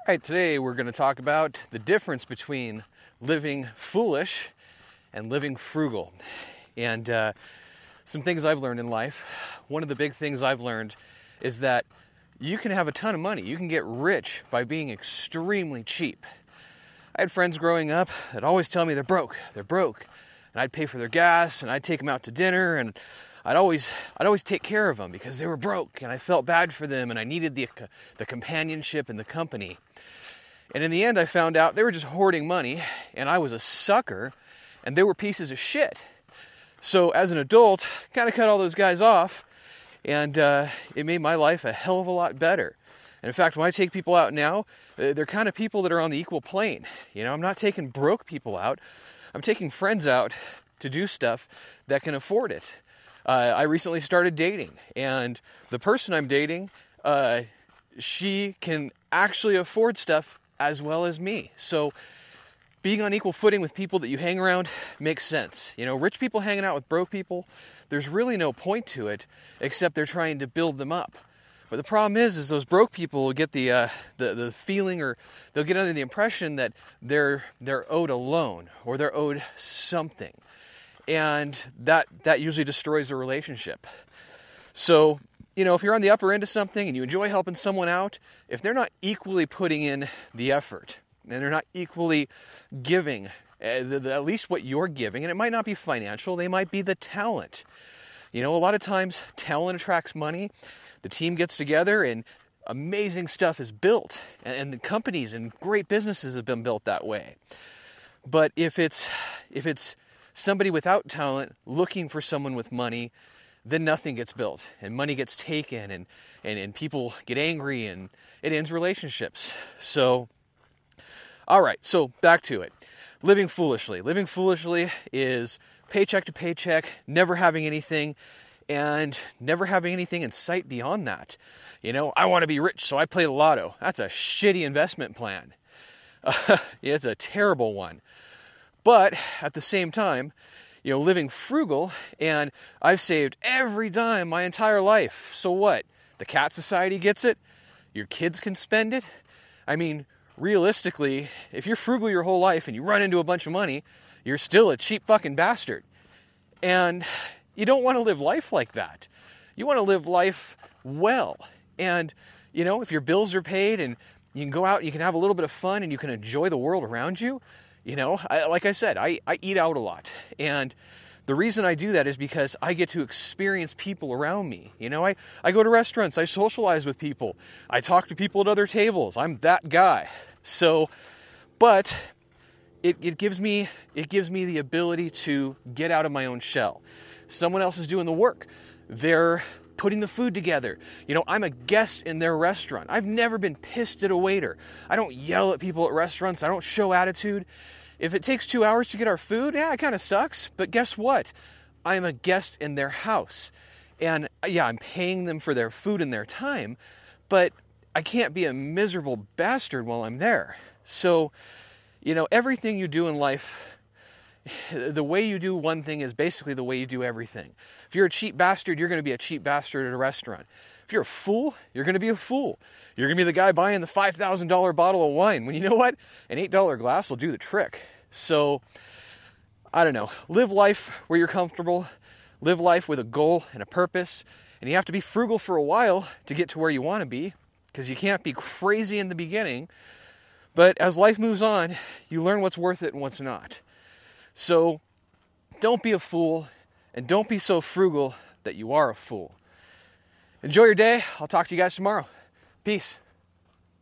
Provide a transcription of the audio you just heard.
All right, today we're going to talk about the difference between living foolish and living frugal. And uh, some things I've learned in life. One of the big things I've learned is that you can have a ton of money. You can get rich by being extremely cheap. I had friends growing up that always tell me they're broke, they're broke. And I'd pay for their gas and I'd take them out to dinner and I'd always I'd always take care of them because they were broke and I felt bad for them and I needed the the companionship and the company. And in the end I found out they were just hoarding money and I was a sucker and they were pieces of shit. So as an adult, kind of cut all those guys off and uh, it made my life a hell of a lot better. And in fact, when I take people out now, uh, they're kind of people that are on the equal plane. You know, I'm not taking broke people out. I'm taking friends out to do stuff that can afford it. Uh, I recently started dating, and the person I'm dating, uh, she can actually afford stuff as well as me. So, being on equal footing with people that you hang around makes sense. You know, rich people hanging out with broke people, there's really no point to it except they're trying to build them up. But the problem is, is those broke people will get the, uh, the the feeling, or they'll get under the impression that they're they're owed a loan or they're owed something, and that that usually destroys a relationship. So, you know, if you're on the upper end of something and you enjoy helping someone out, if they're not equally putting in the effort and they're not equally giving eh, the, at least what you're giving, and it might not be financial, they might be the talent. You know, a lot of times talent attracts money. The team gets together and amazing stuff is built, and the companies and great businesses have been built that way. But if it's if it's somebody without talent looking for someone with money, then nothing gets built and money gets taken and, and, and people get angry and it ends relationships. So, all right, so back to it. Living foolishly. Living foolishly is paycheck to paycheck, never having anything, and never having anything in sight beyond that. You know, I want to be rich, so I play the lotto. That's a shitty investment plan. Uh, it's a terrible one. But at the same time, you know, living frugal, and I've saved every dime my entire life. So what? The Cat Society gets it? Your kids can spend it? I mean, realistically, if you're frugal your whole life and you run into a bunch of money, you're still a cheap fucking bastard. And you don't want to live life like that. You want to live life well. And, you know, if your bills are paid and you can go out, you can have a little bit of fun and you can enjoy the world around you, you know, I, like I said, I, I eat out a lot. And the reason I do that is because I get to experience people around me. You know, I, I go to restaurants, I socialize with people, I talk to people at other tables. I'm that guy. So, but it, it gives me it gives me the ability to get out of my own shell. Someone else is doing the work. They're putting the food together. You know, I'm a guest in their restaurant. I've never been pissed at a waiter. I don't yell at people at restaurants. I don't show attitude. If it takes two hours to get our food, yeah, it kind of sucks. But guess what? I'm a guest in their house. And uh, yeah, I'm paying them for their food and their time, but I can't be a miserable bastard while I'm there. So, you know, everything you do in life, the way you do one thing is basically the way you do everything. If you're a cheap bastard, you're going to be a cheap bastard at a restaurant. If you're a fool, you're going to be a fool. You're going to be the guy buying the $5,000 bottle of wine when you know what? An $8 glass will do the trick. So, I don't know. Live life where you're comfortable, live life with a goal and a purpose. And you have to be frugal for a while to get to where you want to be because you can't be crazy in the beginning. But as life moves on, you learn what's worth it and what's not. So don't be a fool and don't be so frugal that you are a fool. Enjoy your day. I'll talk to you guys tomorrow. Peace.